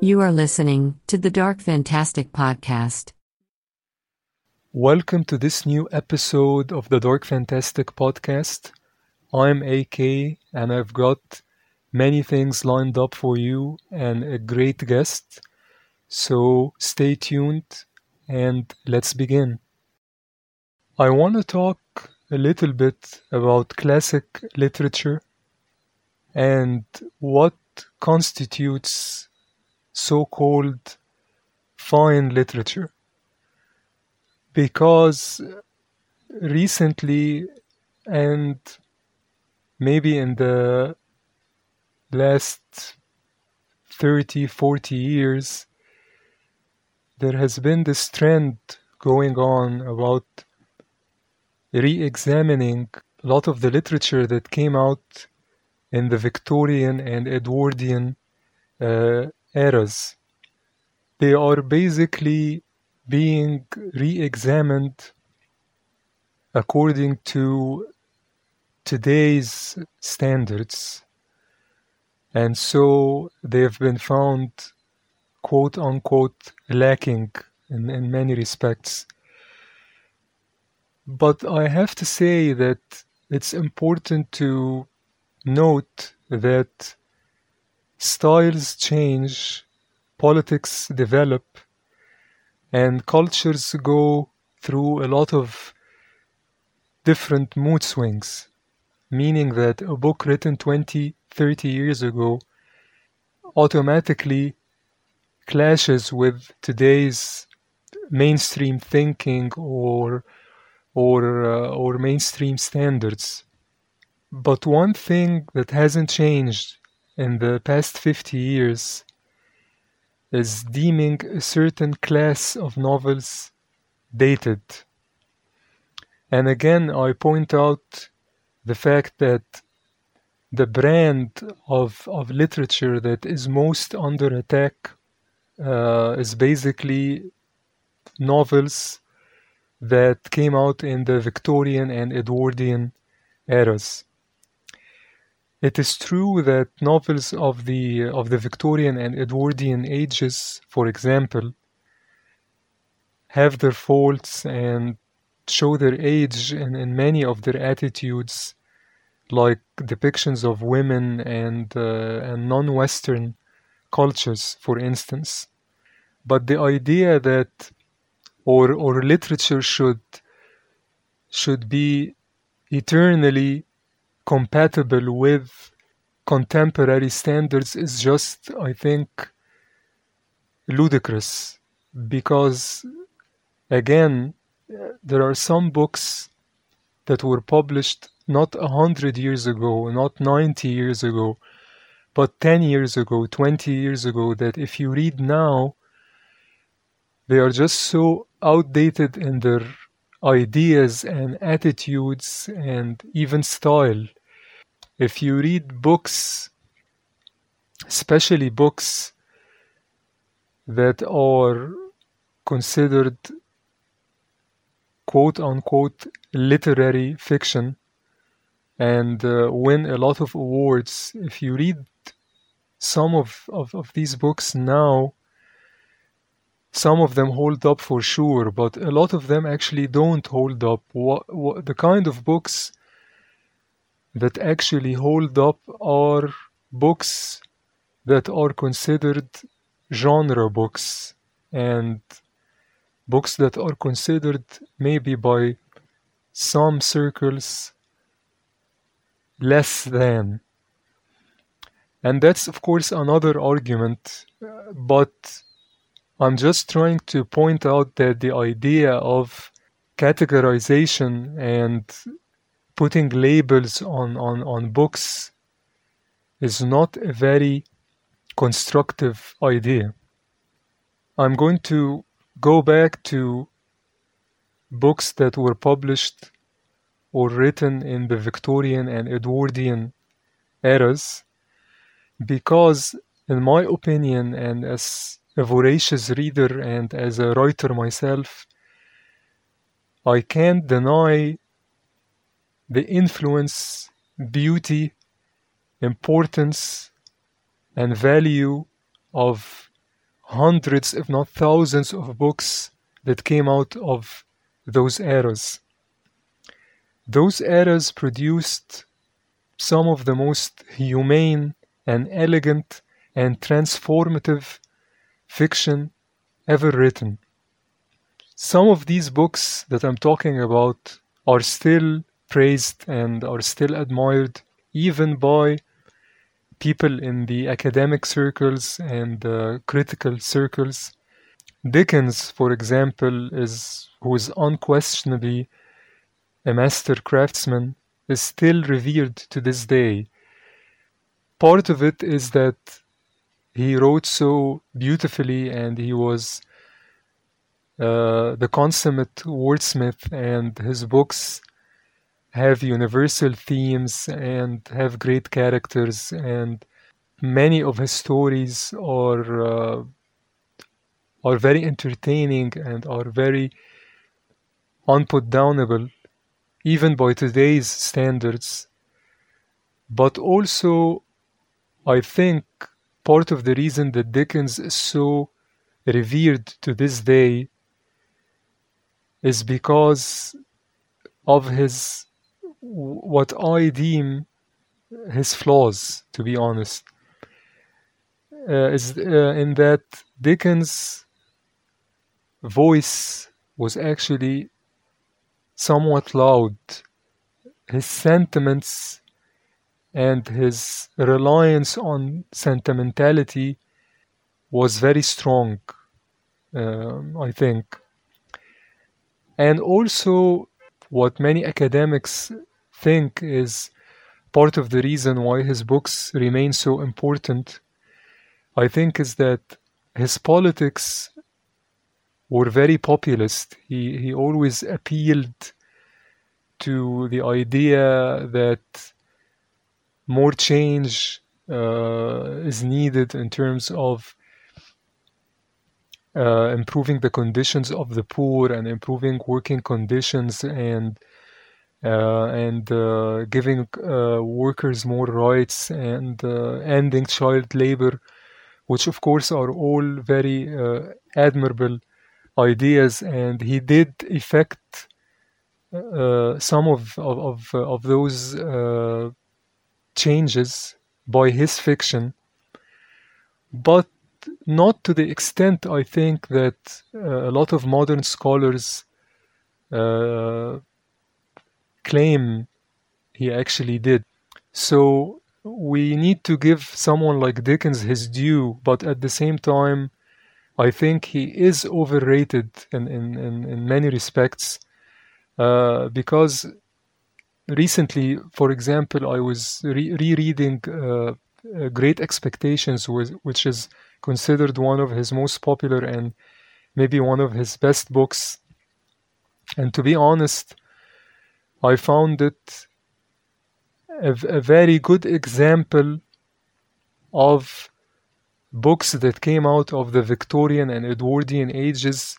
You are listening to the Dark Fantastic Podcast. Welcome to this new episode of the Dark Fantastic Podcast. I'm AK and I've got many things lined up for you and a great guest. So stay tuned and let's begin. I want to talk a little bit about classic literature and what constitutes so called fine literature. Because recently, and maybe in the last 30, 40 years, there has been this trend going on about re examining a lot of the literature that came out in the Victorian and Edwardian uh, eras. They are basically being re examined according to today's standards. And so they have been found, quote unquote, lacking in, in many respects. But I have to say that it's important to note that styles change, politics develop, and cultures go through a lot of different mood swings, meaning that a book written 20, 30 years ago automatically clashes with today's mainstream thinking or or uh, or mainstream standards. But one thing that hasn't changed in the past 50 years is deeming a certain class of novels dated. And again, I point out the fact that the brand of, of literature that is most under attack uh, is basically novels that came out in the Victorian and Edwardian eras. It is true that novels of the of the Victorian and Edwardian ages, for example, have their faults and show their age in, in many of their attitudes, like depictions of women and uh, and non-Western cultures, for instance. But the idea that or or literature should should be eternally compatible with contemporary standards is just I think ludicrous because again there are some books that were published not a hundred years ago, not 90 years ago, but 10 years ago, 20 years ago, that if you read now, they are just so outdated in their ideas and attitudes and even style. If you read books, especially books that are considered quote unquote literary fiction and uh, win a lot of awards, if you read some of, of, of these books now, some of them hold up for sure, but a lot of them actually don't hold up. What, what, the kind of books that actually hold up are books that are considered genre books and books that are considered maybe by some circles less than. And that's, of course, another argument, but I'm just trying to point out that the idea of categorization and putting labels on, on, on books is not a very constructive idea. I'm going to go back to books that were published or written in the Victorian and Edwardian eras because, in my opinion, and as a voracious reader and as a writer myself, I can't deny the influence, beauty, importance, and value of hundreds, if not thousands, of books that came out of those eras. Those eras produced some of the most humane and elegant and transformative fiction ever written. Some of these books that I'm talking about are still praised and are still admired even by people in the academic circles and uh, critical circles. Dickens, for example, is who is unquestionably a master craftsman, is still revered to this day. Part of it is that he wrote so beautifully and he was uh, the consummate wordsmith, and his books have universal themes and have great characters, and many of his stories are uh, are very entertaining and are very unputdownable, even by today's standards. But also, I think part of the reason that Dickens is so revered to this day is because of his what I deem his flaws, to be honest. Uh, is uh, in that Dickens' voice was actually somewhat loud. His sentiments and his reliance on sentimentality was very strong, um, I think. And also, what many academics think is part of the reason why his books remain so important, I think, is that his politics were very populist. He, he always appealed to the idea that more change uh, is needed in terms of uh, improving the conditions of the poor and improving working conditions and uh, and uh, giving uh, workers more rights and uh, ending child labor, which of course are all very admirable ideas. And he did effect some of of of, of those changes by his fiction, but not to the extent I think that uh, a lot of modern scholars uh, claim he actually did. So we need to give someone like Dickens his due, but at the same time, I think he is overrated in, in, in, in many respects uh, because recently, for example, I was re- rereading uh, Great Expectations, which is considered one of his most popular and maybe one of his best books. And to be honest, I found it a, a very good example of books that came out of the Victorian and Edwardian ages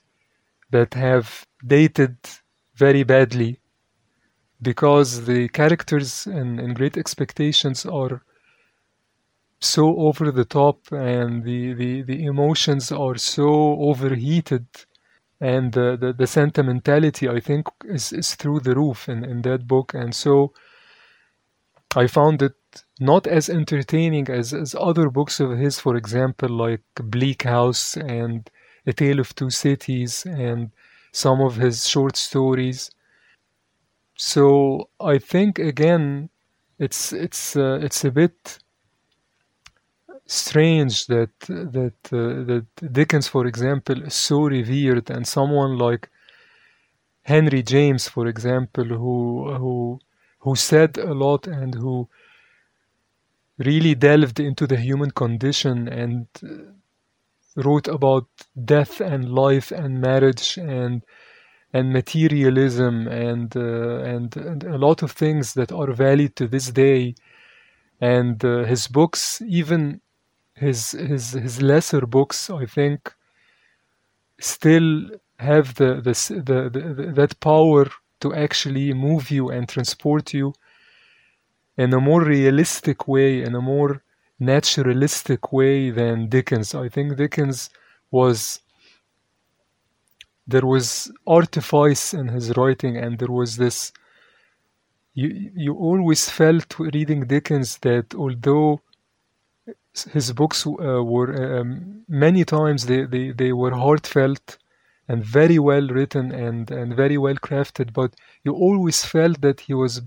that have dated very badly because the characters in, in Great Expectations are so over the top and the, the, the emotions are so overheated and the, the, the sentimentality I think is, is through the roof in, in that book. And so I found it not as entertaining as, as other books of his for example like Bleak House and A Tale of Two Cities and some of his short stories. So I think again it's it's uh, it's a bit strange that that uh, that Dickens, for example, is so revered, and someone like Henry James, for example, who who who said a lot and who really delved into the human condition and uh, wrote about death and life and marriage and and materialism and, uh, and and a lot of things that are valid to this day. And uh, his books even his his his lesser books, I think, still have the, the, the, the that power to actually move you and transport you in a more realistic way, in a more naturalistic way than Dickens. I think Dickens was there was artifice in his writing and there was this you you always felt reading Dickens that although his books uh, were um, many times they, they, they were heartfelt and very well written and, and very well crafted, but you always felt that he was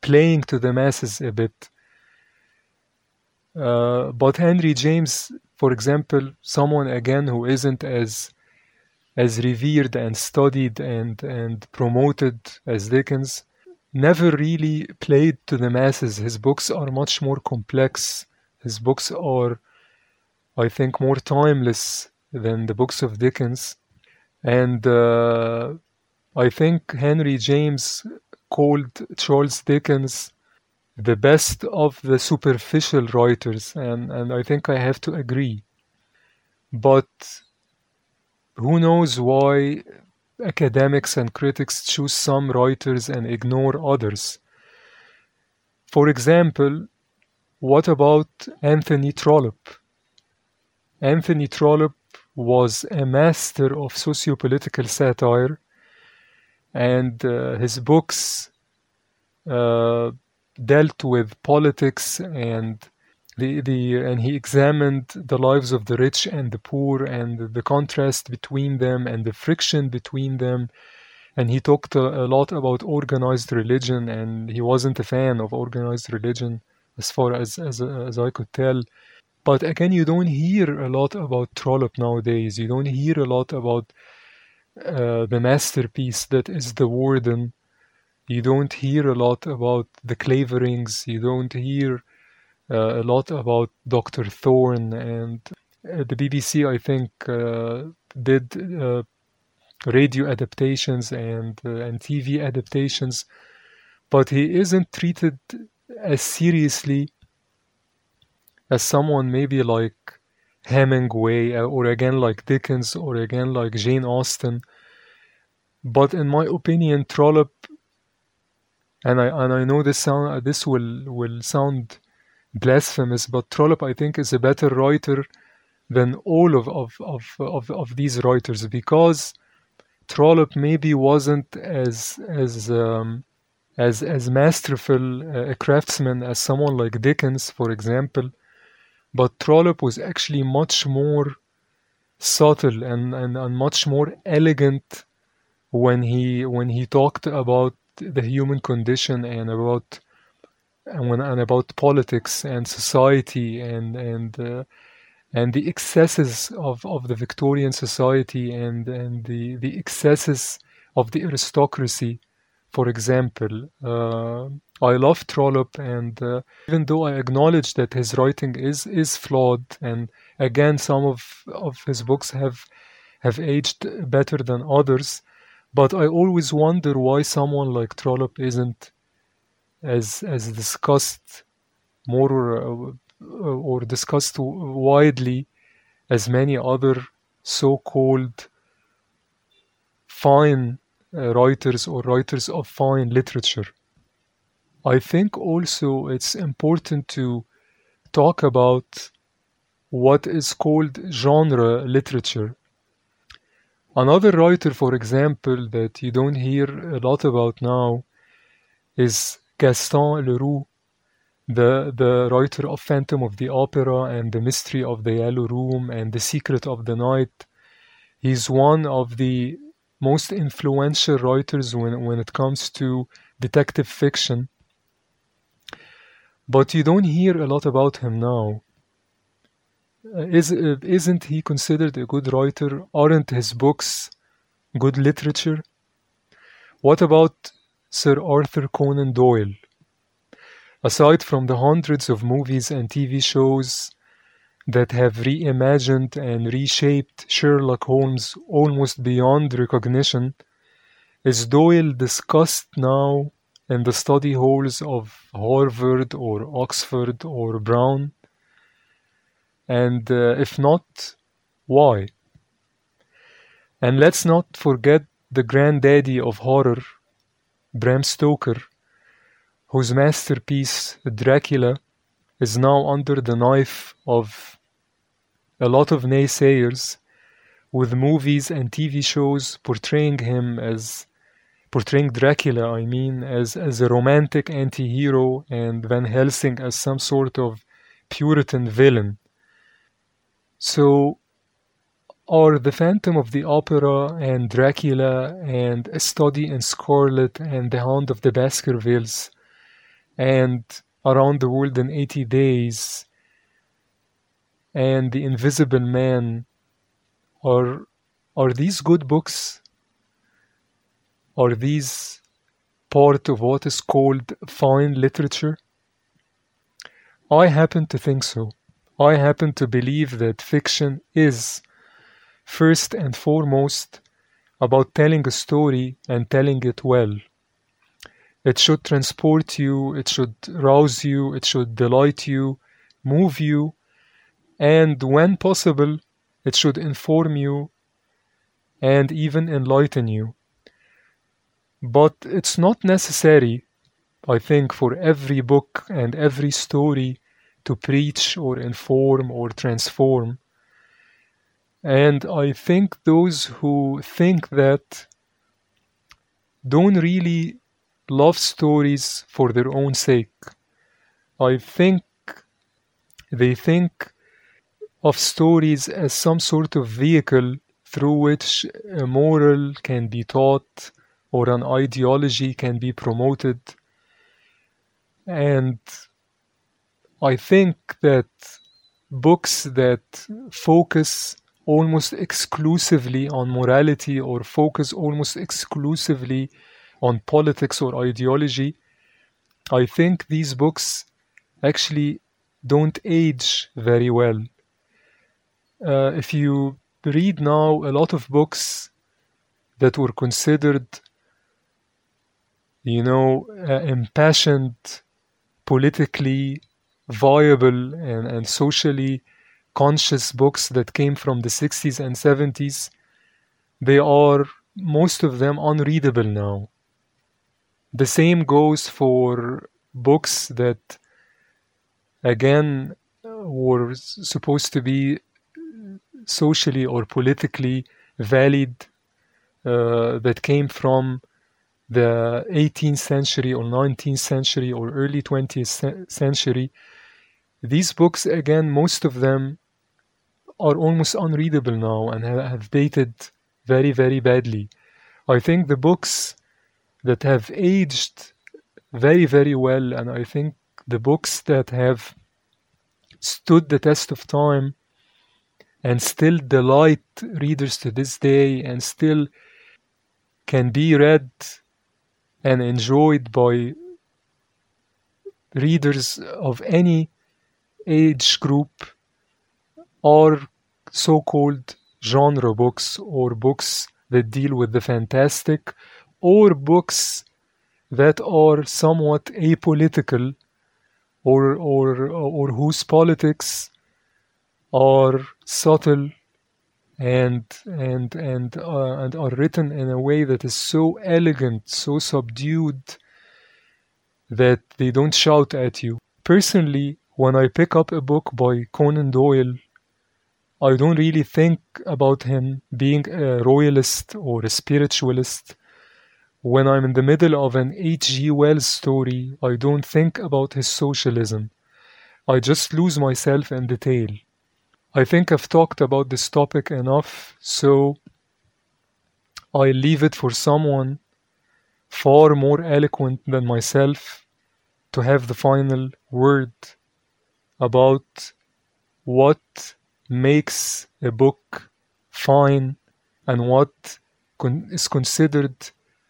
playing to the masses a bit. Uh, but Henry James, for example, someone again who isn't as as revered and studied and and promoted as Dickens, never really played to the masses. His books are much more complex. His books are, I think, more timeless than the books of Dickens. And uh, I think Henry James called Charles Dickens the best of the superficial writers, and, and I think I have to agree. But who knows why academics and critics choose some writers and ignore others? For example, what about Anthony Trollope? Anthony Trollope was a master of sociopolitical satire, and uh, his books uh, dealt with politics and the, the and he examined the lives of the rich and the poor and the contrast between them and the friction between them and he talked a, a lot about organized religion and he wasn't a fan of organized religion as far as as, as I could tell but again, you don't hear a lot about Trollope nowadays. You don't hear a lot about uh, the masterpiece that is The Warden. You don't hear a lot about the Claverings. You don't hear uh, a lot about Dr. Thorne. And uh, the BBC, I think, uh, did uh, radio adaptations and, and TV adaptations, but he isn't treated as seriously as someone maybe like Hemingway uh, or again like Dickens or again like Jane Austen. But in my opinion, Trollope, and I and I know this sound this will will sound blasphemous, but Trollope I think is a better writer than all of of of of, of these writers because Trollope maybe wasn't as as um, as as masterful a craftsman as someone like Dickens, for example but Trollope was actually much more subtle and, and, and much more elegant when he when he talked about the human condition and about and when and about politics and society and and uh, and the excesses of, of the Victorian society and and the the excesses of the aristocracy, for example. Uh, I love Trollope, and uh, even though I acknowledge that his writing is is flawed, and again, some of of his books have have aged better than others, but I always wonder why someone like Trollope isn't as as discussed more uh, or discussed widely as many other so-called fine uh, writers or writers of fine literature. I think also it's important to talk about what is called genre literature. Another writer, for example, that you don't hear a lot about now is Gaston Leroux, the, the writer of Phantom of the Opera and The Mystery of the Yellow Room and The Secret of the Night. He's one of the most influential writers when, when it comes to detective fiction. But you don't hear a lot about him now. Uh, is, uh, isn't he considered a good writer? Aren't his books good literature? What about Sir Arthur Conan Doyle? Aside from the hundreds of movies and TV shows that have reimagined and reshaped Sherlock Holmes almost beyond recognition, is Doyle discussed now in the study halls of Harvard or Oxford or Brown? And uh, if not, why? And let's not forget the granddaddy of horror, Bram Stoker, whose masterpiece Dracula is now under the knife of a lot of naysayers with movies and TV shows portraying him as portraying Dracula, I mean, as, as a romantic anti hero and Van Helsing as some sort of Puritan villain. So, are The Phantom of the Opera and Dracula and A Study in Scarlet and The Hound of the Baskervilles and Around the World in 80 Days and The Invisible Man are are these good books? Are these part of what is called fine literature? I happen to think so. I happen to believe that fiction is, first and foremost, about telling a story and telling it well. It should transport you, it should rouse you, it should delight you, move you, and when possible, it should inform you and even enlighten you. But it's not necessary, I think, for every book and every story to preach or inform or transform. And I think those who think that don't really love stories for their own sake. I think they think of stories as some sort of vehicle through which a moral can be taught or an ideology can be promoted. And I think that books that focus almost exclusively on morality or focus almost exclusively on politics or ideology, I think these books actually don't age very well. Uh, if you read now a lot of books that were considered, you know, uh, impassioned, politically viable, and, and socially conscious books that came from the 60s and 70s, they are, most of them, unreadable now. The same goes for books that, again, were supposed to be socially or politically valid uh, that came from the 18th century or 19th century or early 20th century. These books, again, most of them are almost unreadable now and have dated very, very badly. I think the books that have aged very, very well. And I think the books that have stood the test of time and still delight readers to this day and still can be read and enjoyed by readers of any age group are so called genre books or books that deal with the fantastic or books that are somewhat apolitical or or or whose politics are subtle and and and uh, and are written in a way that is so elegant, so subdued that they don't shout at you. Personally, when I pick up a book by Conan Doyle, I don't really think about him being a royalist or a spiritualist when I'm in the middle of an H.G. Wells story, I don't think about his socialism. I just lose myself in the tale. I think I've talked about this topic enough, so I leave it for someone far more eloquent than myself to have the final word about what makes a book fine and what con- is considered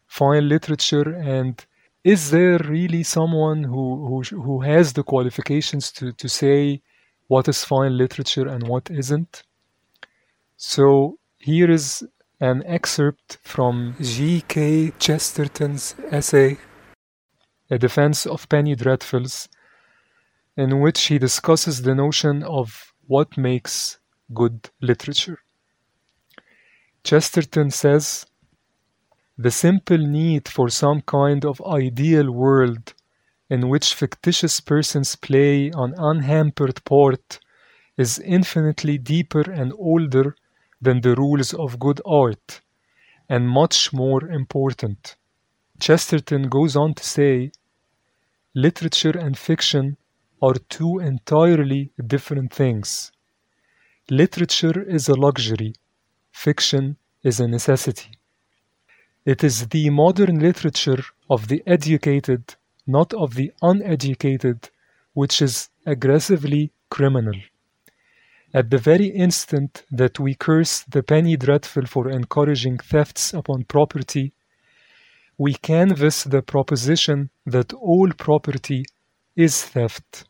fine literature and is there really someone who, who, who has the qualifications to, to say what is fine literature and what isn't? So here is an excerpt from G.K. Chesterton's essay, A Defense of Penny Dreadfuls, in which he discusses the notion of what makes good literature. Chesterton says, the simple need for some kind of ideal world in which fictitious persons play an unhampered part is infinitely deeper and older than the rules of good art, and much more important. Chesterton goes on to say, literature and fiction are two entirely different things. Literature is a luxury, fiction is a necessity. It is the modern literature of the educated, not of the uneducated, which is aggressively criminal. At the very instant that we curse the penny dreadful for encouraging thefts upon property, we canvass the proposition that all property is theft.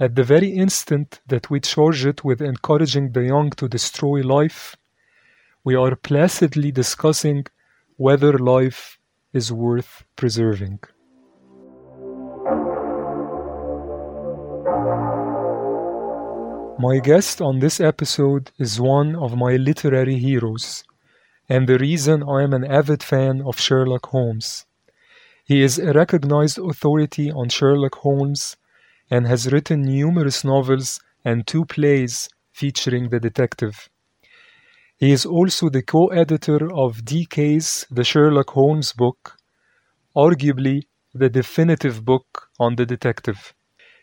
At the very instant that we charge it with encouraging the young to destroy life, we are placidly discussing whether life is worth preserving. My guest on this episode is one of my literary heroes, and the reason I am an avid fan of Sherlock Holmes. He is a recognized authority on Sherlock Holmes and has written numerous novels and two plays featuring the detective. He is also the co-editor of DK's The Sherlock Holmes book, arguably the definitive book on the detective.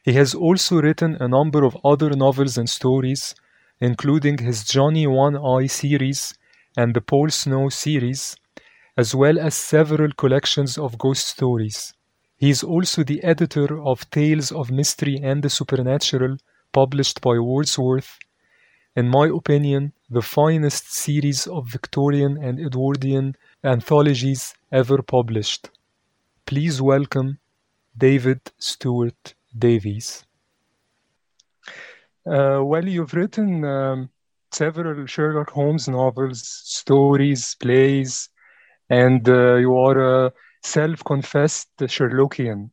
He has also written a number of other novels and stories, including his Johnny One Eye series and the Paul Snow series, as well as several collections of ghost stories. He is also the editor of Tales of Mystery and the Supernatural, published by Wordsworth, in my opinion, the finest series of Victorian and Edwardian anthologies ever published. Please welcome David Stuart Davies. Uh, well, you've written um, several Sherlock Holmes novels, stories, plays, and uh, you are a self confessed Sherlockian.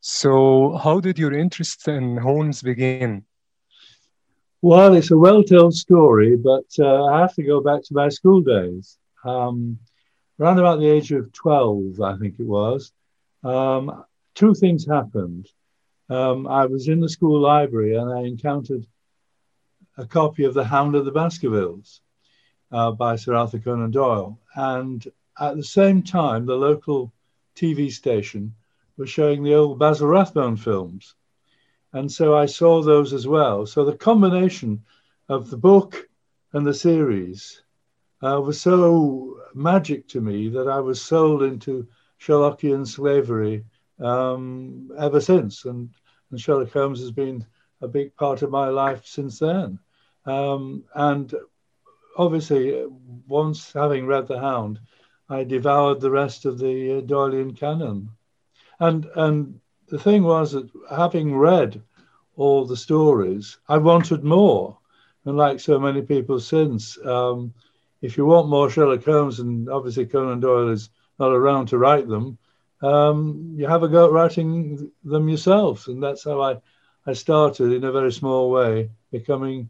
So, how did your interest in Holmes begin? Well, it's a well told story, but uh, I have to go back to my school days. Um, around about the age of 12, I think it was, um, two things happened um, I was in the school library and I encountered a copy of The Hound of the Baskervilles uh, by Sir Arthur Conan Doyle. And at the same time, the local TV station was showing the old Basil Rathbone films. And so I saw those as well. So the combination of the book and the series uh, was so magic to me that I was sold into Sherlockian slavery um, ever since. And and Sherlock Holmes has been a big part of my life since then. Um, and obviously, once having read The Hound, I devoured the rest of the uh, Doylean canon. And and the thing was that having read all the stories, I wanted more. And like so many people since, um, if you want more Sherlock Holmes, and obviously Conan Doyle is not around to write them, um, you have a go at writing them yourselves. And that's how I, I started in a very small way, becoming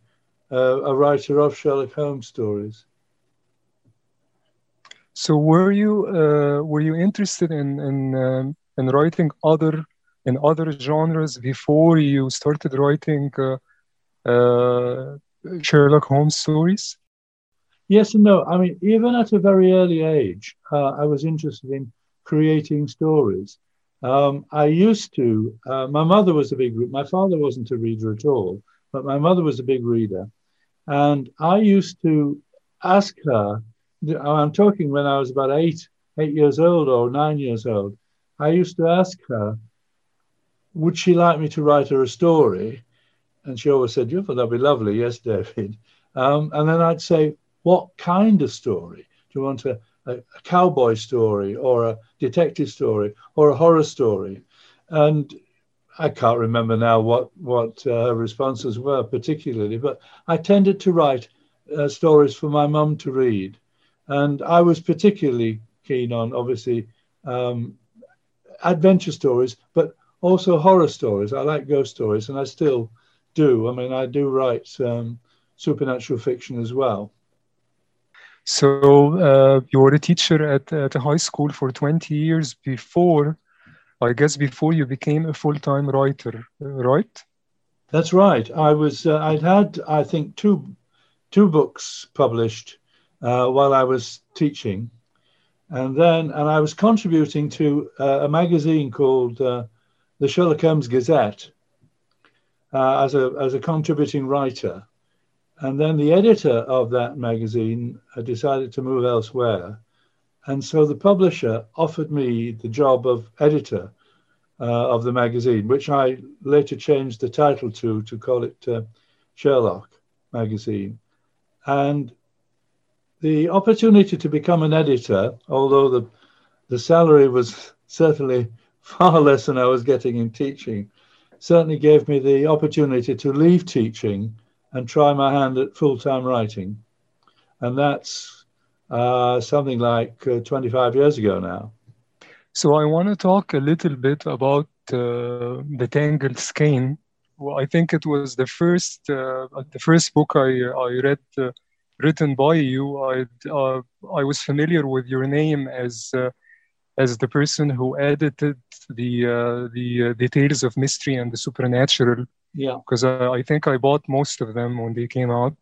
uh, a writer of Sherlock Holmes stories. So were you uh, were you interested in in um, in writing other in other genres before you started writing uh, uh, Sherlock Holmes stories? Yes and no. I mean, even at a very early age, uh, I was interested in creating stories. Um, I used to, uh, my mother was a big, my father wasn't a reader at all, but my mother was a big reader. And I used to ask her, I'm talking when I was about eight, eight years old or nine years old. I used to ask her, would she like me to write her a story? And she always said, yeah, that'd be lovely. Yes, David. Um, and then I'd say, what kind of story? Do you want a, a, a cowboy story or a detective story or a horror story. And I can't remember now what what uh, her responses were particularly, but I tended to write uh, stories for my mum to read, and I was particularly keen on obviously um, adventure stories, but also horror stories. I like ghost stories, and I still do. I mean, I do write um, supernatural fiction as well. So uh, you were a teacher at, at a high school for 20 years before I guess before you became a full-time writer, right? That's right. I was. Uh, I'd had, I think, two two books published uh, while I was teaching, and then and I was contributing to uh, a magazine called uh, the Sherlock Holmes Gazette uh, as a as a contributing writer, and then the editor of that magazine decided to move elsewhere, and so the publisher offered me the job of editor uh, of the magazine, which I later changed the title to to call it uh, Sherlock Magazine, and the opportunity to become an editor, although the the salary was certainly far less than I was getting in teaching, certainly gave me the opportunity to leave teaching and try my hand at full time writing. And that's uh, something like uh, 25 years ago now. So I want to talk a little bit about uh, the Tangled Skein. Well, I think it was the first uh, the first book I I read uh, written by you, I uh, I was familiar with your name as as the person who edited the the Tales of mystery and the supernatural. Yeah, because I, I, think I bought most of them when they came out,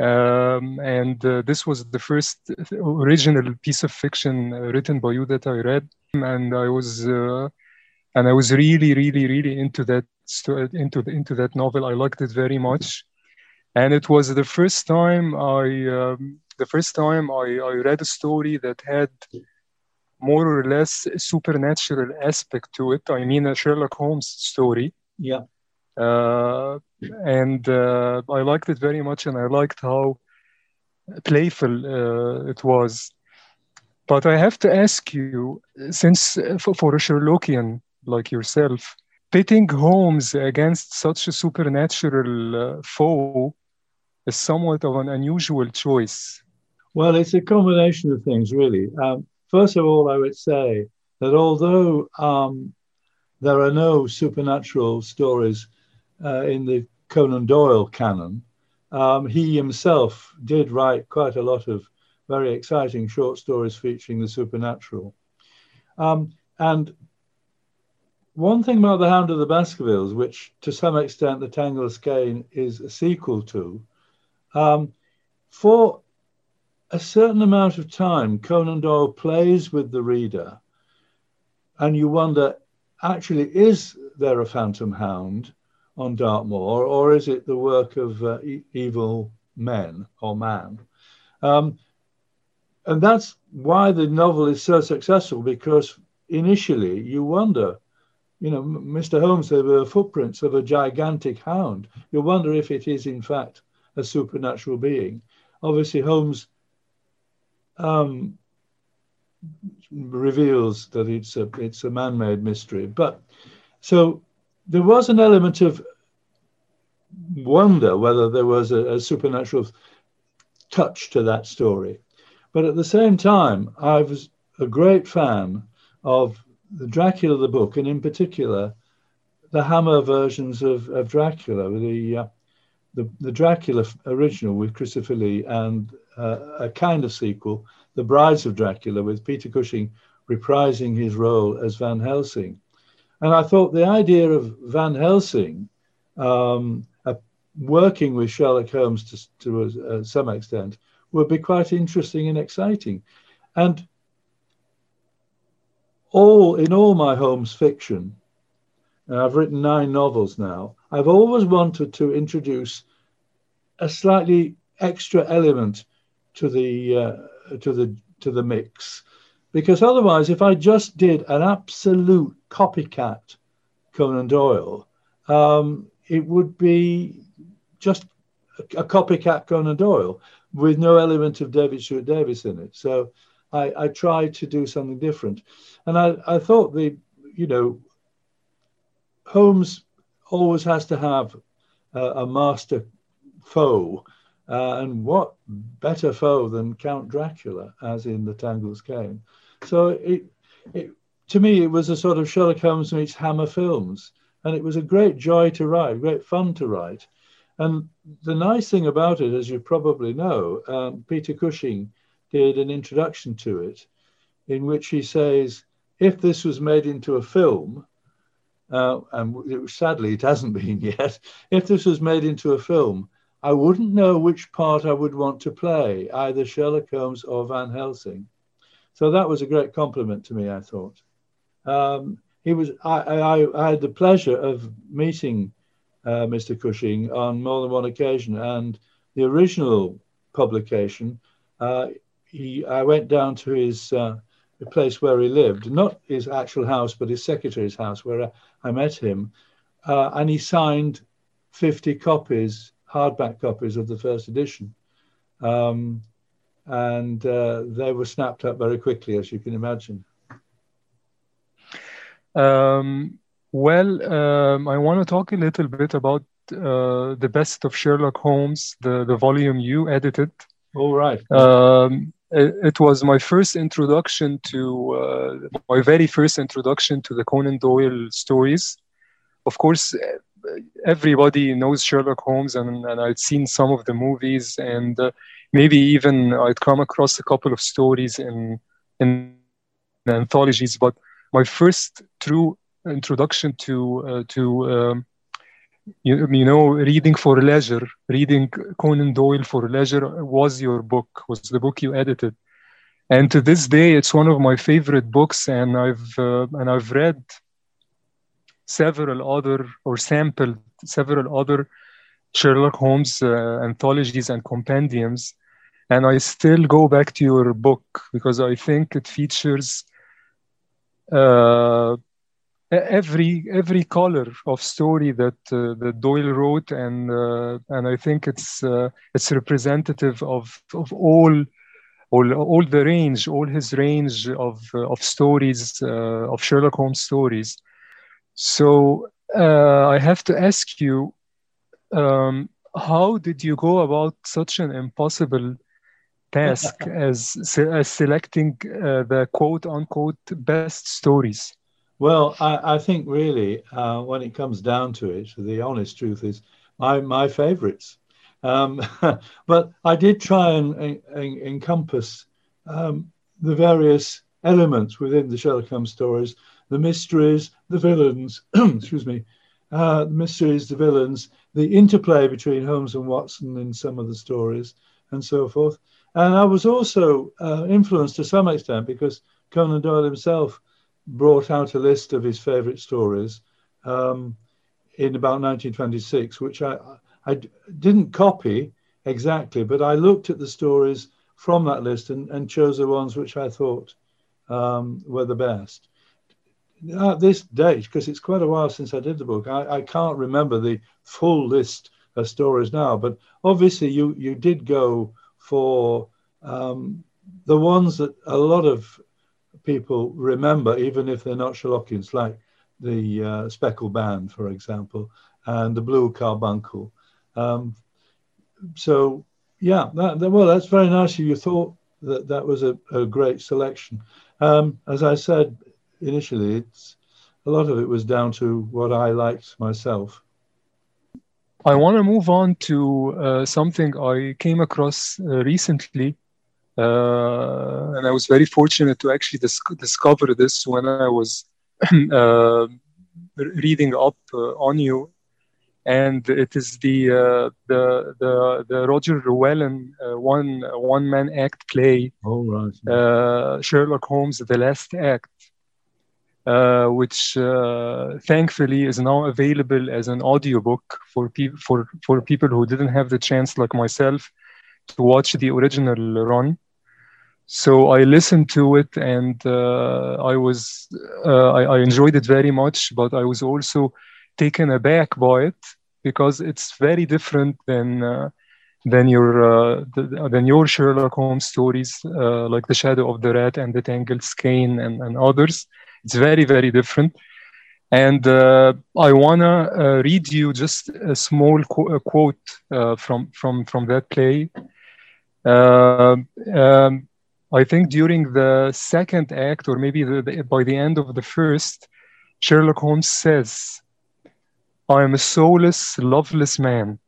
um, and uh, this was the first original piece of fiction uh, written by you that I read, and I was and I was really, really, really into that into the, into that novel. I liked it very much and it was the first time I um, the first time I, I read a story that had more or less supernatural aspect to it. I mean, a Sherlock Holmes story. Yeah. Uh, and uh, I liked it very much, and I liked how playful uh, it was. But I have to ask you, since uh, for, for a Sherlockian like yourself, pitting Holmes against such a supernatural uh, foe is somewhat of an unusual choice. Well, it's a combination of things, really. Um, first of all, I would say that although um, there are no supernatural stories uh, in the Conan Doyle canon, um, he himself did write quite a lot of very exciting short stories featuring the supernatural. Um, and one thing about The Hound of the Baskervilles, which to some extent the Tangled Skein is a sequel to, um, for a certain amount of time, Conan Doyle plays with the reader, and you wonder actually, is there a phantom hound on Dartmoor, or is it the work of uh, e- evil men or man? Um, and that's why the novel is so successful because initially you wonder, you know, Mr. Holmes, there were footprints of a gigantic hound. You wonder if it is, in fact, a supernatural being. Obviously, Holmes um, reveals that it's a it's a man-made mystery. But so there was an element of wonder whether there was a, a supernatural touch to that story. But at the same time, I was a great fan of the Dracula the book, and in particular, the Hammer versions of, of Dracula, the uh, the, the Dracula original with Christopher Lee and uh, a kind of sequel, The Brides of Dracula, with Peter Cushing reprising his role as Van Helsing. And I thought the idea of Van Helsing um, uh, working with Sherlock Holmes to, to uh, some extent would be quite interesting and exciting. And all in all my Holmes fiction, I've written nine novels now. I've always wanted to introduce a slightly extra element to the uh, to the to the mix, because otherwise, if I just did an absolute copycat Conan Doyle, um, it would be just a, a, copycat Conan Doyle with no element of David Stuart Davies in it. So I, I tried to do something different, and I, I thought the you know Holmes always has to have a, a master foe. Uh, and what better foe than Count Dracula, as in the Tangled Skein? So it, it, to me, it was a sort of Sherlock Holmes meets Hammer films, and it was a great joy to write, great fun to write. And the nice thing about it, as you probably know, um, Peter Cushing did an introduction to it, in which he says if this was made into a film, uh, and sadly it hasn't been yet, if this was made into a film, I wouldn't know which part I would want to play, either Sherlock Holmes or Van Helsing. So that was a great compliment to me, I thought. Um, he was, I, I, I, had the pleasure of meeting uh, Mr. Cushing on more than one occasion, and the original publication, uh, he, I went down to his uh, place where he lived, not his actual house, but his secretary's house, where I, I met him, uh, and he signed 50 copies, hardback copies of the first edition. Um, and uh, they were snapped up very quickly, as you can imagine. Um, well, um, I want to talk a little bit about uh, the best of Sherlock Holmes, the, the volume you edited. All right. Um, it, it, was my first introduction to, uh, my very first introduction to the Conan Doyle stories. Of course, everybody knows Sherlock Holmes, and, and I'd seen some of the movies, and uh, maybe even I'd come across a couple of stories in in anthologies. But my first true introduction to uh, to um, you, you know reading for leisure, reading Conan Doyle for leisure was your book, was the book you edited. And to this day, it's one of my favorite books, and I've uh, and I've read several other or sampled several other Sherlock Holmes uh, anthologies and compendiums. And I still go back to your book because I think it features uh, every every color of story that uh, that Doyle wrote, and uh, and I think it's uh, it's representative of of all. All, all the range, all his range of of stories, uh, of Sherlock Holmes stories, so uh, I have to ask you, um, how did you go about such an impossible task as, as selecting uh, the quote unquote best stories? Well, I, I think really, uh, when it comes down to it, the honest truth is my, my favorites. Um, but I did try and, and encompass um, the various elements within the Sherlock Holmes stories the mysteries, the villains, excuse me, uh, the mysteries, the villains, the interplay between Holmes and Watson in some of the stories, and so forth. And I was also uh, influenced to some extent because Conan Doyle himself brought out a list of his favorite stories um, in about 1926, which I, I didn't copy exactly, but I looked at the stories from that list and, and chose the ones which I thought um, were the best at this date, because it's quite a while since I did the book, I, I can't remember the full list of stories now. But obviously, you you did go for um, the ones that a lot of people remember, even if they're not Sherlockians, like the uh, Speckled Band, for example, and the Blue Carbuncle. Um, so, yeah, that, that, well, that's very nice you. Thought that that was a, a great selection. Um, as I said, initially, it's a lot of it was down to what I liked myself. I want to move on to uh, something I came across uh, recently, uh, and I was very fortunate to actually dis- discover this when I was uh, reading up uh, on you, and it is the uh, the the the Roger Llewellyn one one man act play, oh, right. Sherlock Holmes: The Last Act uh, which uh, thankfully is now available as an audiobook for people for for people who didn't have the chance, like myself, to watch the original run. So I listened to it, and uh, I was uh, I, I, enjoyed it very much. But I was also taken aback by it because it's very different than uh, than your uh, than your Sherlock Holmes stories, uh, like The Shadow of the Rat and The Tangled Skein and, and others. It's very, very different. And uh, I wanna uh, read you just a small qu- quote uh, from from from that play. Uh, um, I think during the second act, or maybe the, the, by the end of the first, Sherlock Holmes says, "I am a soulless, loveless man,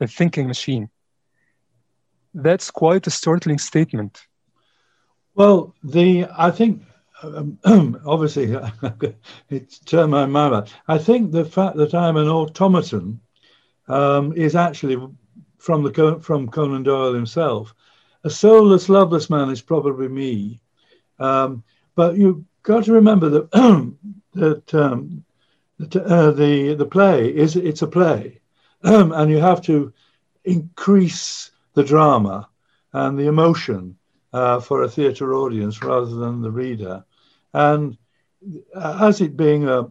a thinking machine." That's quite a startling statement. Well, the I think um, obviously, it's turned my mind back. I think the fact that I'm an automaton um, is actually from the from Conan Doyle himself. A soulless, loveless man is probably me, um, but you've got to remember that that, um, that uh, the the play is it's a play, and you have to increase the drama and the emotion uh, for a theatre audience rather than the reader. And as it being a,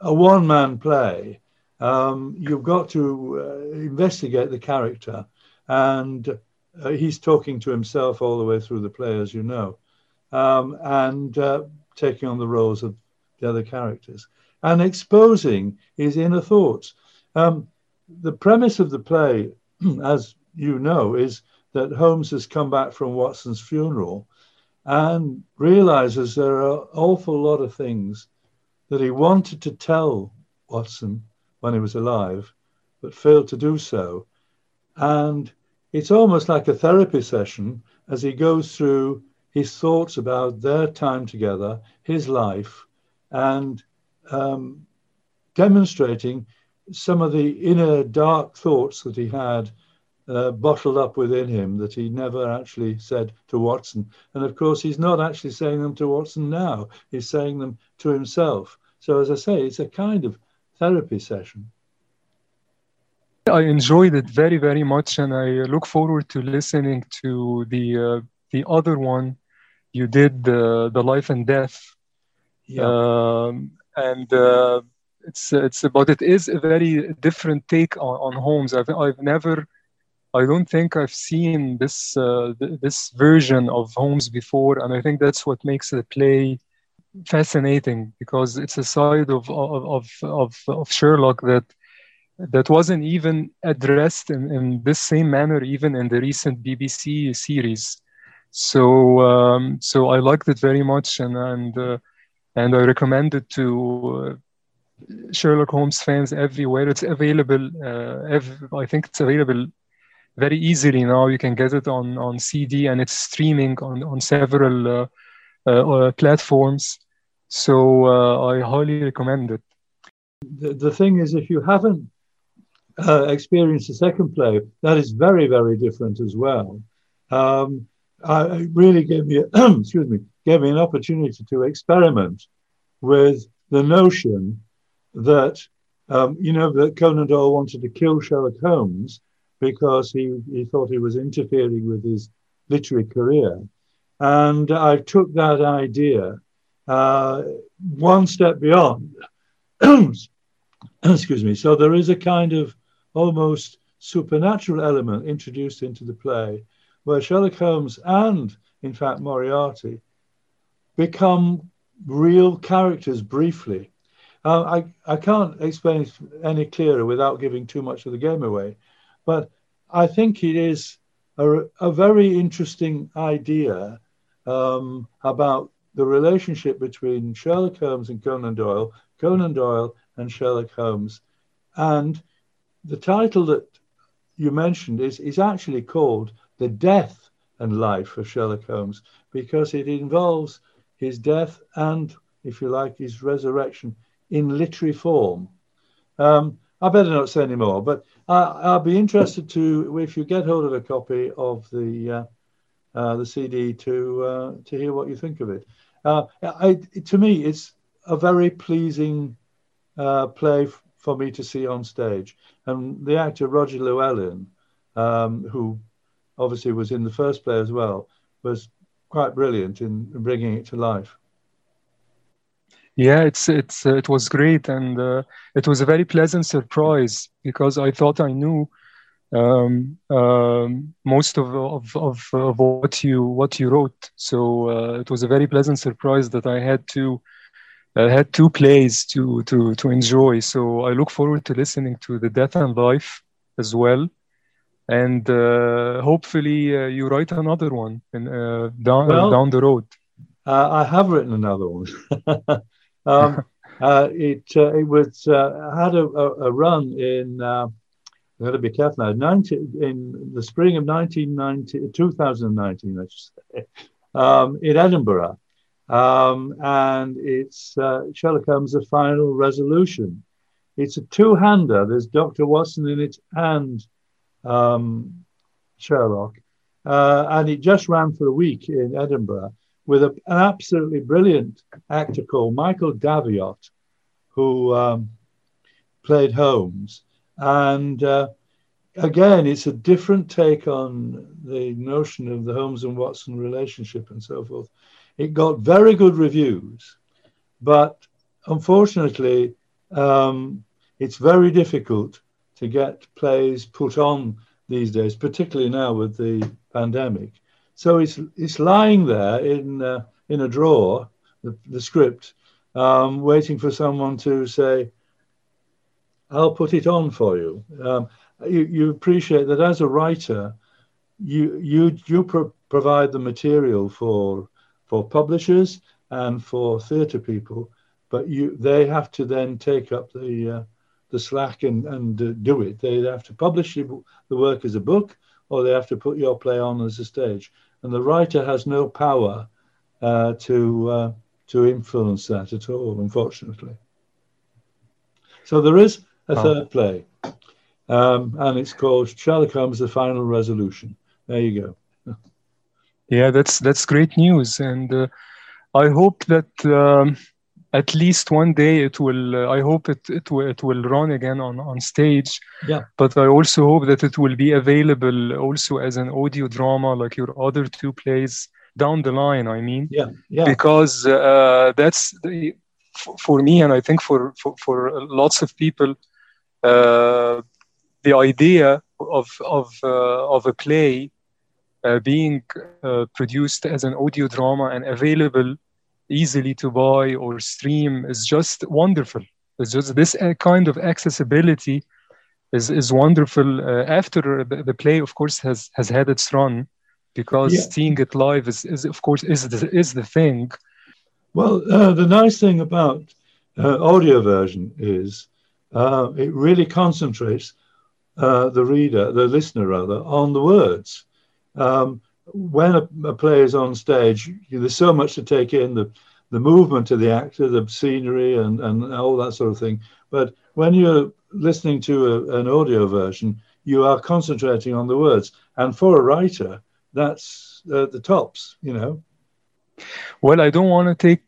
a one man play, um, you've got to uh, investigate the character. And uh, he's talking to himself all the way through the play, as you know, um, and uh, taking on the roles of the other characters and exposing his inner thoughts. Um, the premise of the play, as you know, is that Holmes has come back from Watson's funeral and realizes there are an awful lot of things that he wanted to tell Watson when he was alive, but failed to do so. And it's almost like a therapy session as he goes through his thoughts about their time together, his life, and um, demonstrating some of the inner dark thoughts that he had uh, bottled up within him that he never actually said to Watson. And of course, he's not actually saying them to Watson now, he's saying them to himself. So, as I say, it's a kind of therapy session. I enjoyed it very, very much, and I look forward to listening to the uh, the other one you did, the the life and death. Yeah. Um, and uh, it's it's but it is a very different take on, on Holmes. I've I've never I don't think I've seen this uh, th- this version of Holmes before, and I think that's what makes the play fascinating because it's a side of of of, of Sherlock that that wasn't even addressed in, in this same manner even in the recent BBC series. So um, so I liked it very much, and and uh, and I recommend it to. Uh, Sherlock Holmes fans everywhere. It's available. Uh, ev- I think it's available very easily now. You can get it on, on CD and it's streaming on, on several uh, uh, uh platforms. So I highly recommend it. The, the thing is, if you haven't uh, experienced the second play, that is very, very different as well. Um, I, it really gave me, excuse me, gave me an opportunity to experiment with the notion that, um, you know, that Conan Doyle wanted to kill Sherlock Holmes because he, he thought he was interfering with his literary career. And I took that idea uh, one step beyond. Excuse me. So there is a kind of almost supernatural element introduced into the play where Sherlock Holmes and, in fact, Moriarty become real characters briefly. Uh, I, I can't explain it any clearer without giving too much of the game away. But I think it is a, a very interesting idea um, about the relationship between Sherlock Holmes and Conan Doyle, Conan Doyle and Sherlock Holmes. And the title that you mentioned is, is actually called The Death and Life of Sherlock Holmes because it involves his death and, if you like, his resurrection in literary form. Um, I better not say any more, but I, will be interested to if you get hold of a copy of the uh, uh, the CD to uh, to hear what you think of it. Uh, I, to me, it's a very pleasing uh, play f- for me to see on stage, and the actor Roger Llewellyn, um, who obviously was in the first play as well, was quite brilliant in bringing it to life. Yeah, it's it's uh, it was great, and uh, it was a very pleasant surprise because I thought I knew um, um, most of, of, of, of, what you what you wrote. So uh, it was a very pleasant surprise that I had to I had two plays to to to enjoy. So I look forward to listening to the Death and Life as well, and uh, hopefully uh, you write another one in, uh, down well, down the road. I have written another one. Um, uh, it uh, it was uh, had a, a, run in. Uh, I've got to be careful now. 90, in the spring of 1990, 2019, I should say, um, in Edinburgh, Um, and it's uh, Sherlock Holmes: The Final Resolution. It's a two-hander. There's Dr. Watson in it and um, Sherlock, uh, and it just ran for a week in Edinburgh with a, an absolutely brilliant actor called Michael Daviot, who um, played Holmes. And uh, again, it's a different take on the notion of the Holmes and Watson relationship and so forth. It got very good reviews, but unfortunately, um, it's very difficult to get plays put on these days, particularly now with the pandemic. So it's it's lying there in uh, in a drawer, the, the script, um, waiting for someone to say, "I'll put it on for you." Um, you, you appreciate that as a writer, you you you pro- provide the material for for publishers and for theatre people, but you they have to then take up the uh, the slack and and uh, do it. They have to publish the work as a book, or they have to put your play on as a stage. And the writer has no power uh, to uh, to influence that at all, unfortunately. So there is a oh. third play um, and it's called Sherlock Holmes: The Final Resolution. There you go. yeah, that's that's great news, and uh, I hope that um, at least one day it will. Uh, I hope it it will it will run again on on stage. Yeah. But I also hope that it will be available also as an audio drama, like your other two plays down the line. I mean. Yeah. Yeah. Because uh, that's the, for me, and I think for for, for lots of people. Uh, the idea of of uh, of a play uh, being uh, produced as an audio drama and available easily to buy or stream is just wonderful. It's just this kind of accessibility is is wonderful. Uh, after the, the, play, of course, has has had its run, because yeah. seeing it live is, is of course is the, is the thing. Well, uh, the nice thing about uh, audio version is it really concentrates uh, the reader, the listener rather, on the words. Um, when a, a, play is on stage, there's so much to take in the, the movement of the actor, the scenery, and, and all that sort of thing. But when you're listening to a, an audio version, you are concentrating on the words. And for a writer, that's uh, the tops, you know. Well, I don't want to take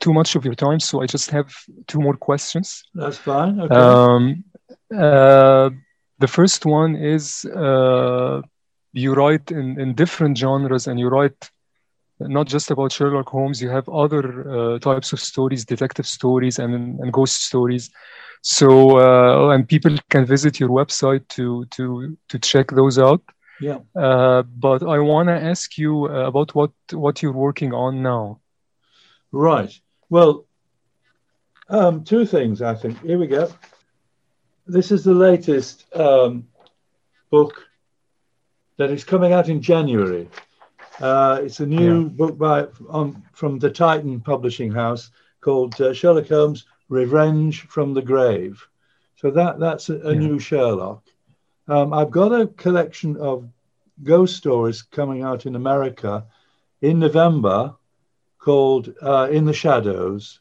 too much of your time, so I just have two more questions. That's fine. Okay. Um, uh, the first one is uh, you write in, in different genres and you write not just about Sherlock Holmes, you have other uh, types of stories, detective stories and, and ghost stories. So, uh, and people can visit your website to, to, to check those out. Yeah. Uh, but I want to ask you about what, what you're working on now. Right. Well, um, two things, I think. Here we go this is the latest um, book that is coming out in January. Uh, it's a new yeah. book by on from the Titan Publishing House called uh, Sherlock Holmes: Revenge from the Grave. So that that's a, a yeah. new Sherlock. Um, I've got a collection of ghost stories coming out in America in November called uh, In the Shadows.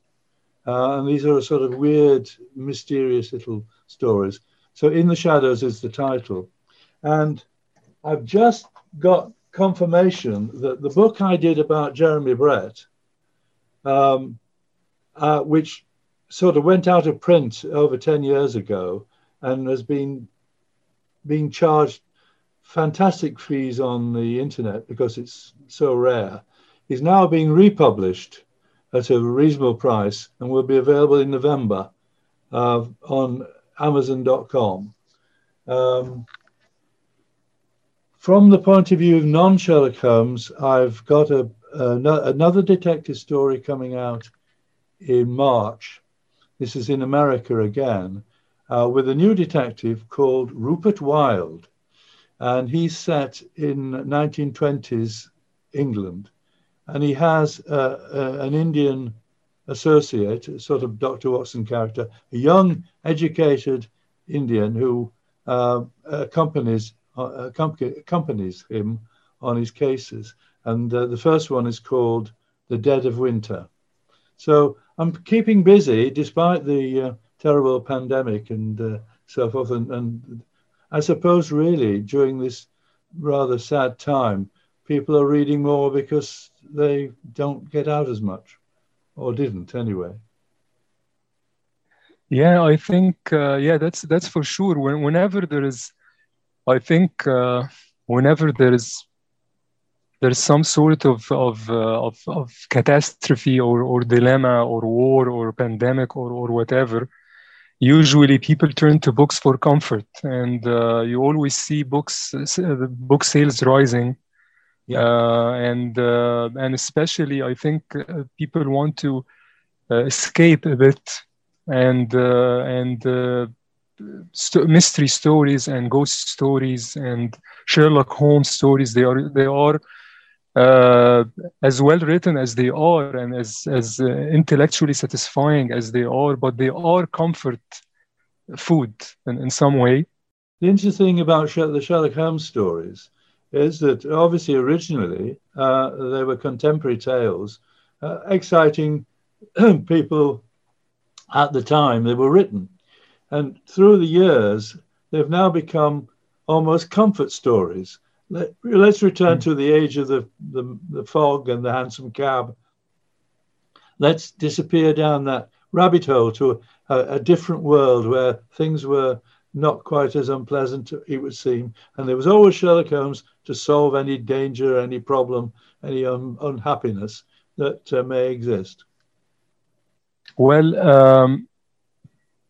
Uh, and these are sort of weird, mysterious little stories. So In the Shadows is the title. And I've just got confirmation that the book I did about Jeremy Brett, um, uh, which sort of went out of print over 10 years ago and has been being charged fantastic fees on the internet because it's so rare, is now being republished at a reasonable price and will be available in November uh, on Amazon.com. Um, from the point of view of non Sherlock Holmes, I've got a, a, another detective story coming out in March. This is in America again, uh, with a new detective called Rupert Wilde. And he's set in 1920s England. And he has uh, uh, an Indian associate, a sort of Dr. Watson character, a young, educated Indian who uh, accompanies uh, accompanies him on his cases. And uh, the first one is called the dead of winter. So I'm keeping busy despite the uh, terrible pandemic and uh, so forth. And, and I suppose, really, during this rather sad time, people are reading more because they don't get out as much, or didn't anyway. Yeah, I think uh, yeah, that's that's for sure. When, whenever there is, I think uh, whenever there is there's some sort of of, uh, of, of catastrophe or, or dilemma or war or pandemic or, or whatever, usually people turn to books for comfort, and uh, you always see books uh, book sales rising. Yeah. Uh, and uh, and especially, I think people want to escape a bit and uh, and uh, st- mystery stories and ghost stories and Sherlock Holmes stories. They are they are uh, as well written as they are and as as uh, intellectually satisfying as they are, but they are comfort food in, in some way. The interesting thing about the Sherlock Holmes stories is that obviously originally uh, they were contemporary tales, uh, exciting people at the time they were written. And through the years, they've now become almost comfort stories. Let, us return mm. to the age of the, the, the fog and the hansom cab. Let's disappear down that rabbit hole to a, a, different world where things were not quite as unpleasant, it would seem. And there was always Sherlock Holmes to solve any danger, any problem, any un- unhappiness that uh, may exist. Well, um,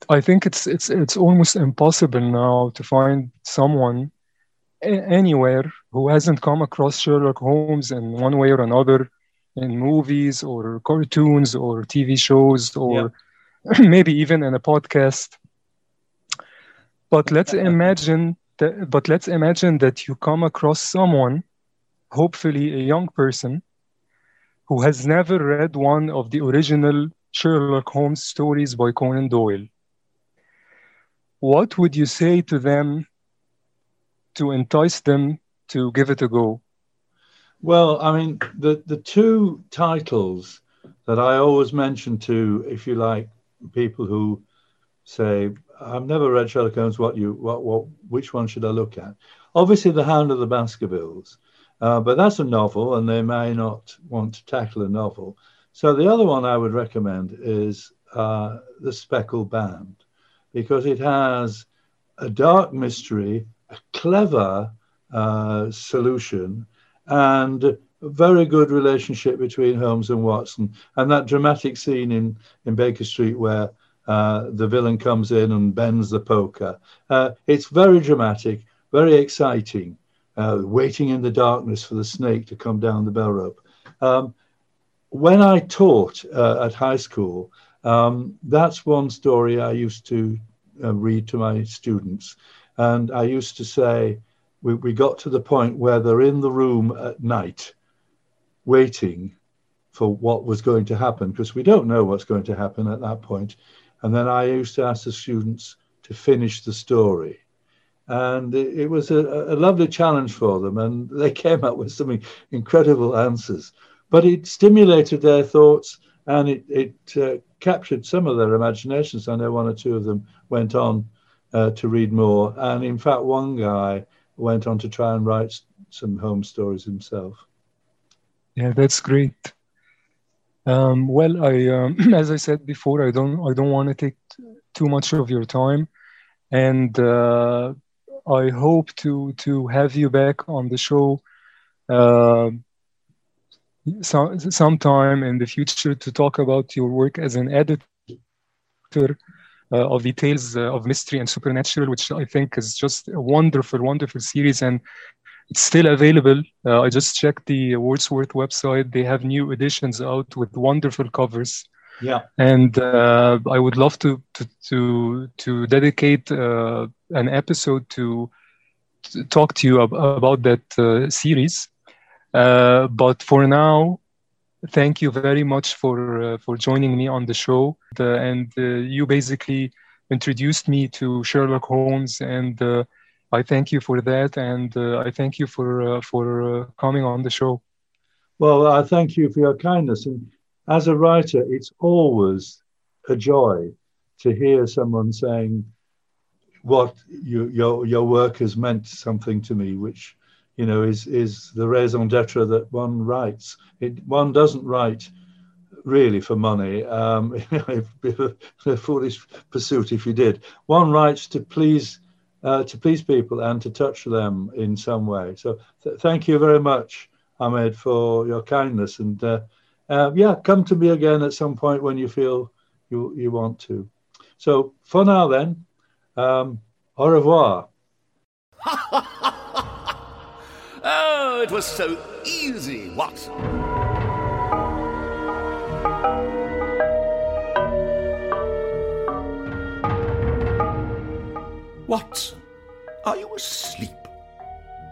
I think it's it's it's almost impossible now to find someone a- anywhere who hasn't come across Sherlock Holmes in one way or another in movies or cartoons or TV shows or yeah. maybe even in a podcast. But let's imagine that, but let's imagine that you come across someone, hopefully a young person, who has never read one of the original Sherlock Holmes stories by Conan Doyle. What would you say to them to entice them to give it a go? Well, I mean, the, the two titles that I always mention to, if you like, people who say, I've never read Sherlock Holmes, what you what what which one should I look at? Obviously the Hound of the Baskervilles. Uh, but that's a novel, and they may not want to tackle a novel. So the other one I would recommend is uh, The Speckled Band because it has a dark mystery, a clever uh, solution, and a very good relationship between Holmes and Watson. And that dramatic scene in, in Baker Street where uh, the villain comes in and bends the poker. Uh, it's very dramatic, very exciting, uh, waiting in the darkness for the snake to come down the bell rope. Um, when I taught uh, at high school, um, that's one story I used to uh, read to my students. And I used to say, we, we got to the point where they're in the room at night waiting for what was going to happen because we don't know what's going to happen at that point. And then I used to ask the students to finish the story. And it, was a, a lovely challenge for them. And they came up with some incredible answers but it stimulated their thoughts and it, it uh, captured some of their imaginations. I know one or two of them went on uh, to read more. And in fact, one guy went on to try and write some Holmes stories himself. Yeah, that's great. Um, well, I, um, as I said before, I don't, I don't want to take too much of your time, and uh, I hope to to have you back on the show uh, so, sometime in the future to talk about your work as an editor uh, of the tales uh, of mystery and supernatural, which I think is just a wonderful, wonderful series, and it's still available. Uh, I just checked the Wordsworth website; they have new editions out with wonderful covers. Yeah, and uh, I would love to to to, to dedicate uh, an episode to, to, talk to you ab- about that uh, series. Uh, but for now, thank you very much for uh, for joining me on the show. The, and uh, you basically introduced me to Sherlock Holmes, and uh, I thank you for that. And uh, I thank you for for coming on the show. Well, I thank you for your kindness. And as a writer, it's always a joy to hear someone saying what you, your your work has meant something to me, which you know is is the raison d'être that one writes. It, one doesn't write really for money. Um, it'd be a foolish pursuit if you did. One writes to please uh, to please people and to touch them in some way. So th- thank you very much, Ahmed, for your kindness. And uh, uh, yeah, come to me again at some point when you feel you you want to. So for now, then, um, au revoir. oh, it was so easy, what? Watson, are you asleep?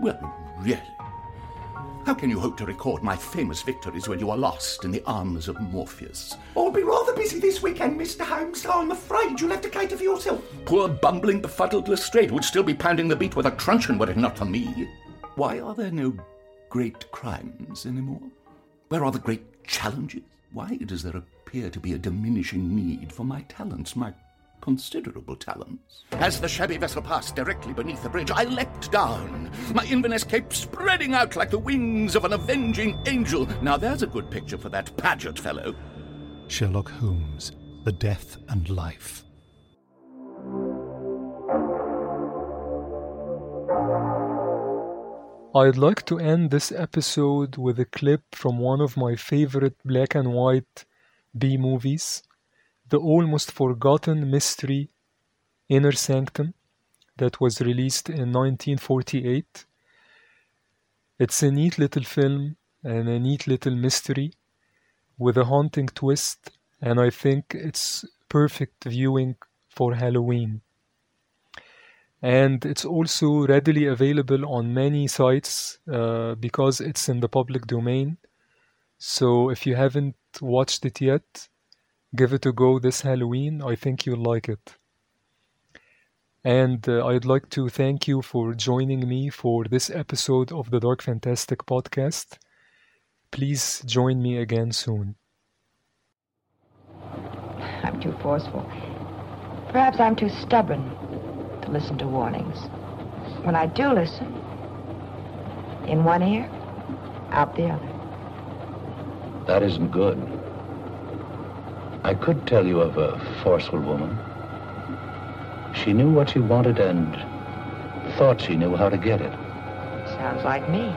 Well, really. How can you hope to record my famous victories when you are lost in the arms of Morpheus? I'll be rather busy this weekend, Mr. Holmes, so I'm afraid you'll have to cater for yourself. Poor bumbling, befuddled Lestrade would still be pounding the beat with a truncheon were it not for me. Why are there no great crimes anymore? Where are the great challenges? Why does there appear to be a diminishing need for my talents, my considerable talents. As the shabby vessel passed directly beneath the bridge, I leapt down, my Inverness cape spreading out like the wings of an avenging angel. Now there's a good picture for that Paget fellow. Sherlock Holmes, The Death and Life. I'd like to end this episode with a clip from one of my favorite black and white B movies, the almost forgotten mystery Inner Sanctum that was released in 1948. It's a neat little film and a neat little mystery with a haunting twist, and I think it's perfect viewing for Halloween. And it's also readily available on many sites uh, because it's in the public domain. So if you haven't watched it yet, give it a go this Halloween. I think you'll like it. And uh, I'd like to thank you for joining me for this episode of the Dark Fantastic podcast. Please join me again soon. I'm too forceful. Perhaps I'm too stubborn listen to warnings. When I do listen, in one ear, out the other. That isn't good. I could tell you of a forceful woman. She knew what she wanted and thought she knew how to get it. Sounds like me.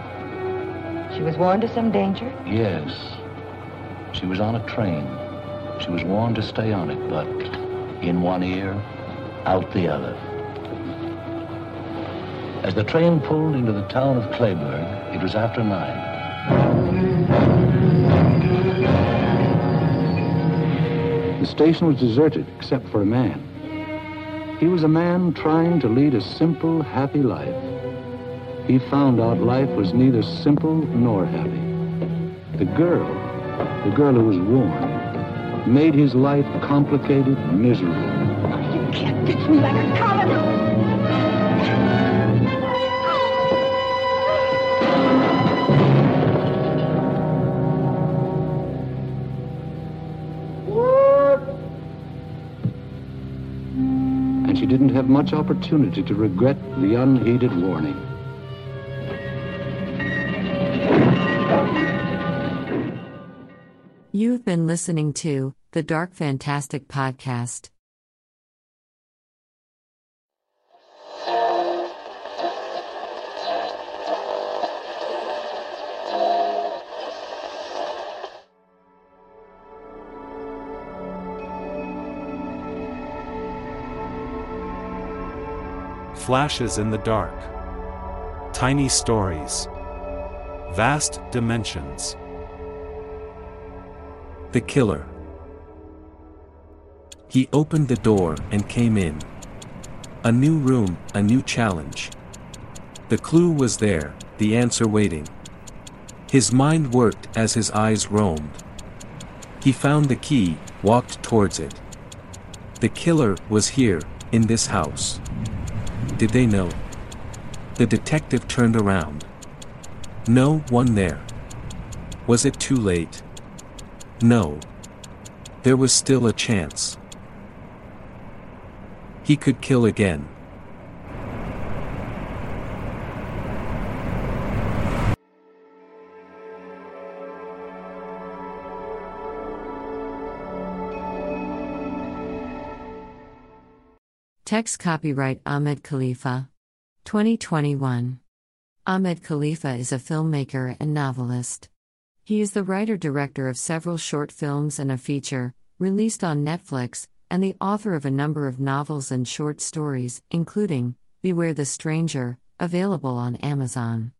She was warned of some danger? Yes. She was on a train. She was warned to stay on it, but in one ear, out the other. As the train pulled into the town of Clayburgh, it was after nine. The station was deserted except for a man. He was a man trying to lead a simple, happy life. He found out life was neither simple nor happy. The girl, the girl who was warned, made his life complicated, miserable. You can't fix me like a collar. She didn't have much opportunity to regret the unheeded warning. You've been listening to the Dark Fantastic Podcast. Flashes in the dark. Tiny stories. Vast dimensions. The killer. He opened the door and came in. A new room, a new challenge. The clue was there, the answer waiting. His mind worked as his eyes roamed. He found the key, walked towards it. The killer was here, in this house. Did they know? The detective turned around. No one there. Was it too late? No. There was still a chance. He could kill again. Text copyright Ahmed Khalifa. 2021. Ahmed Khalifa is a filmmaker and novelist. He is the writer director of several short films and a feature, released on Netflix, and the author of a number of novels and short stories, including Beware the Stranger, available on Amazon.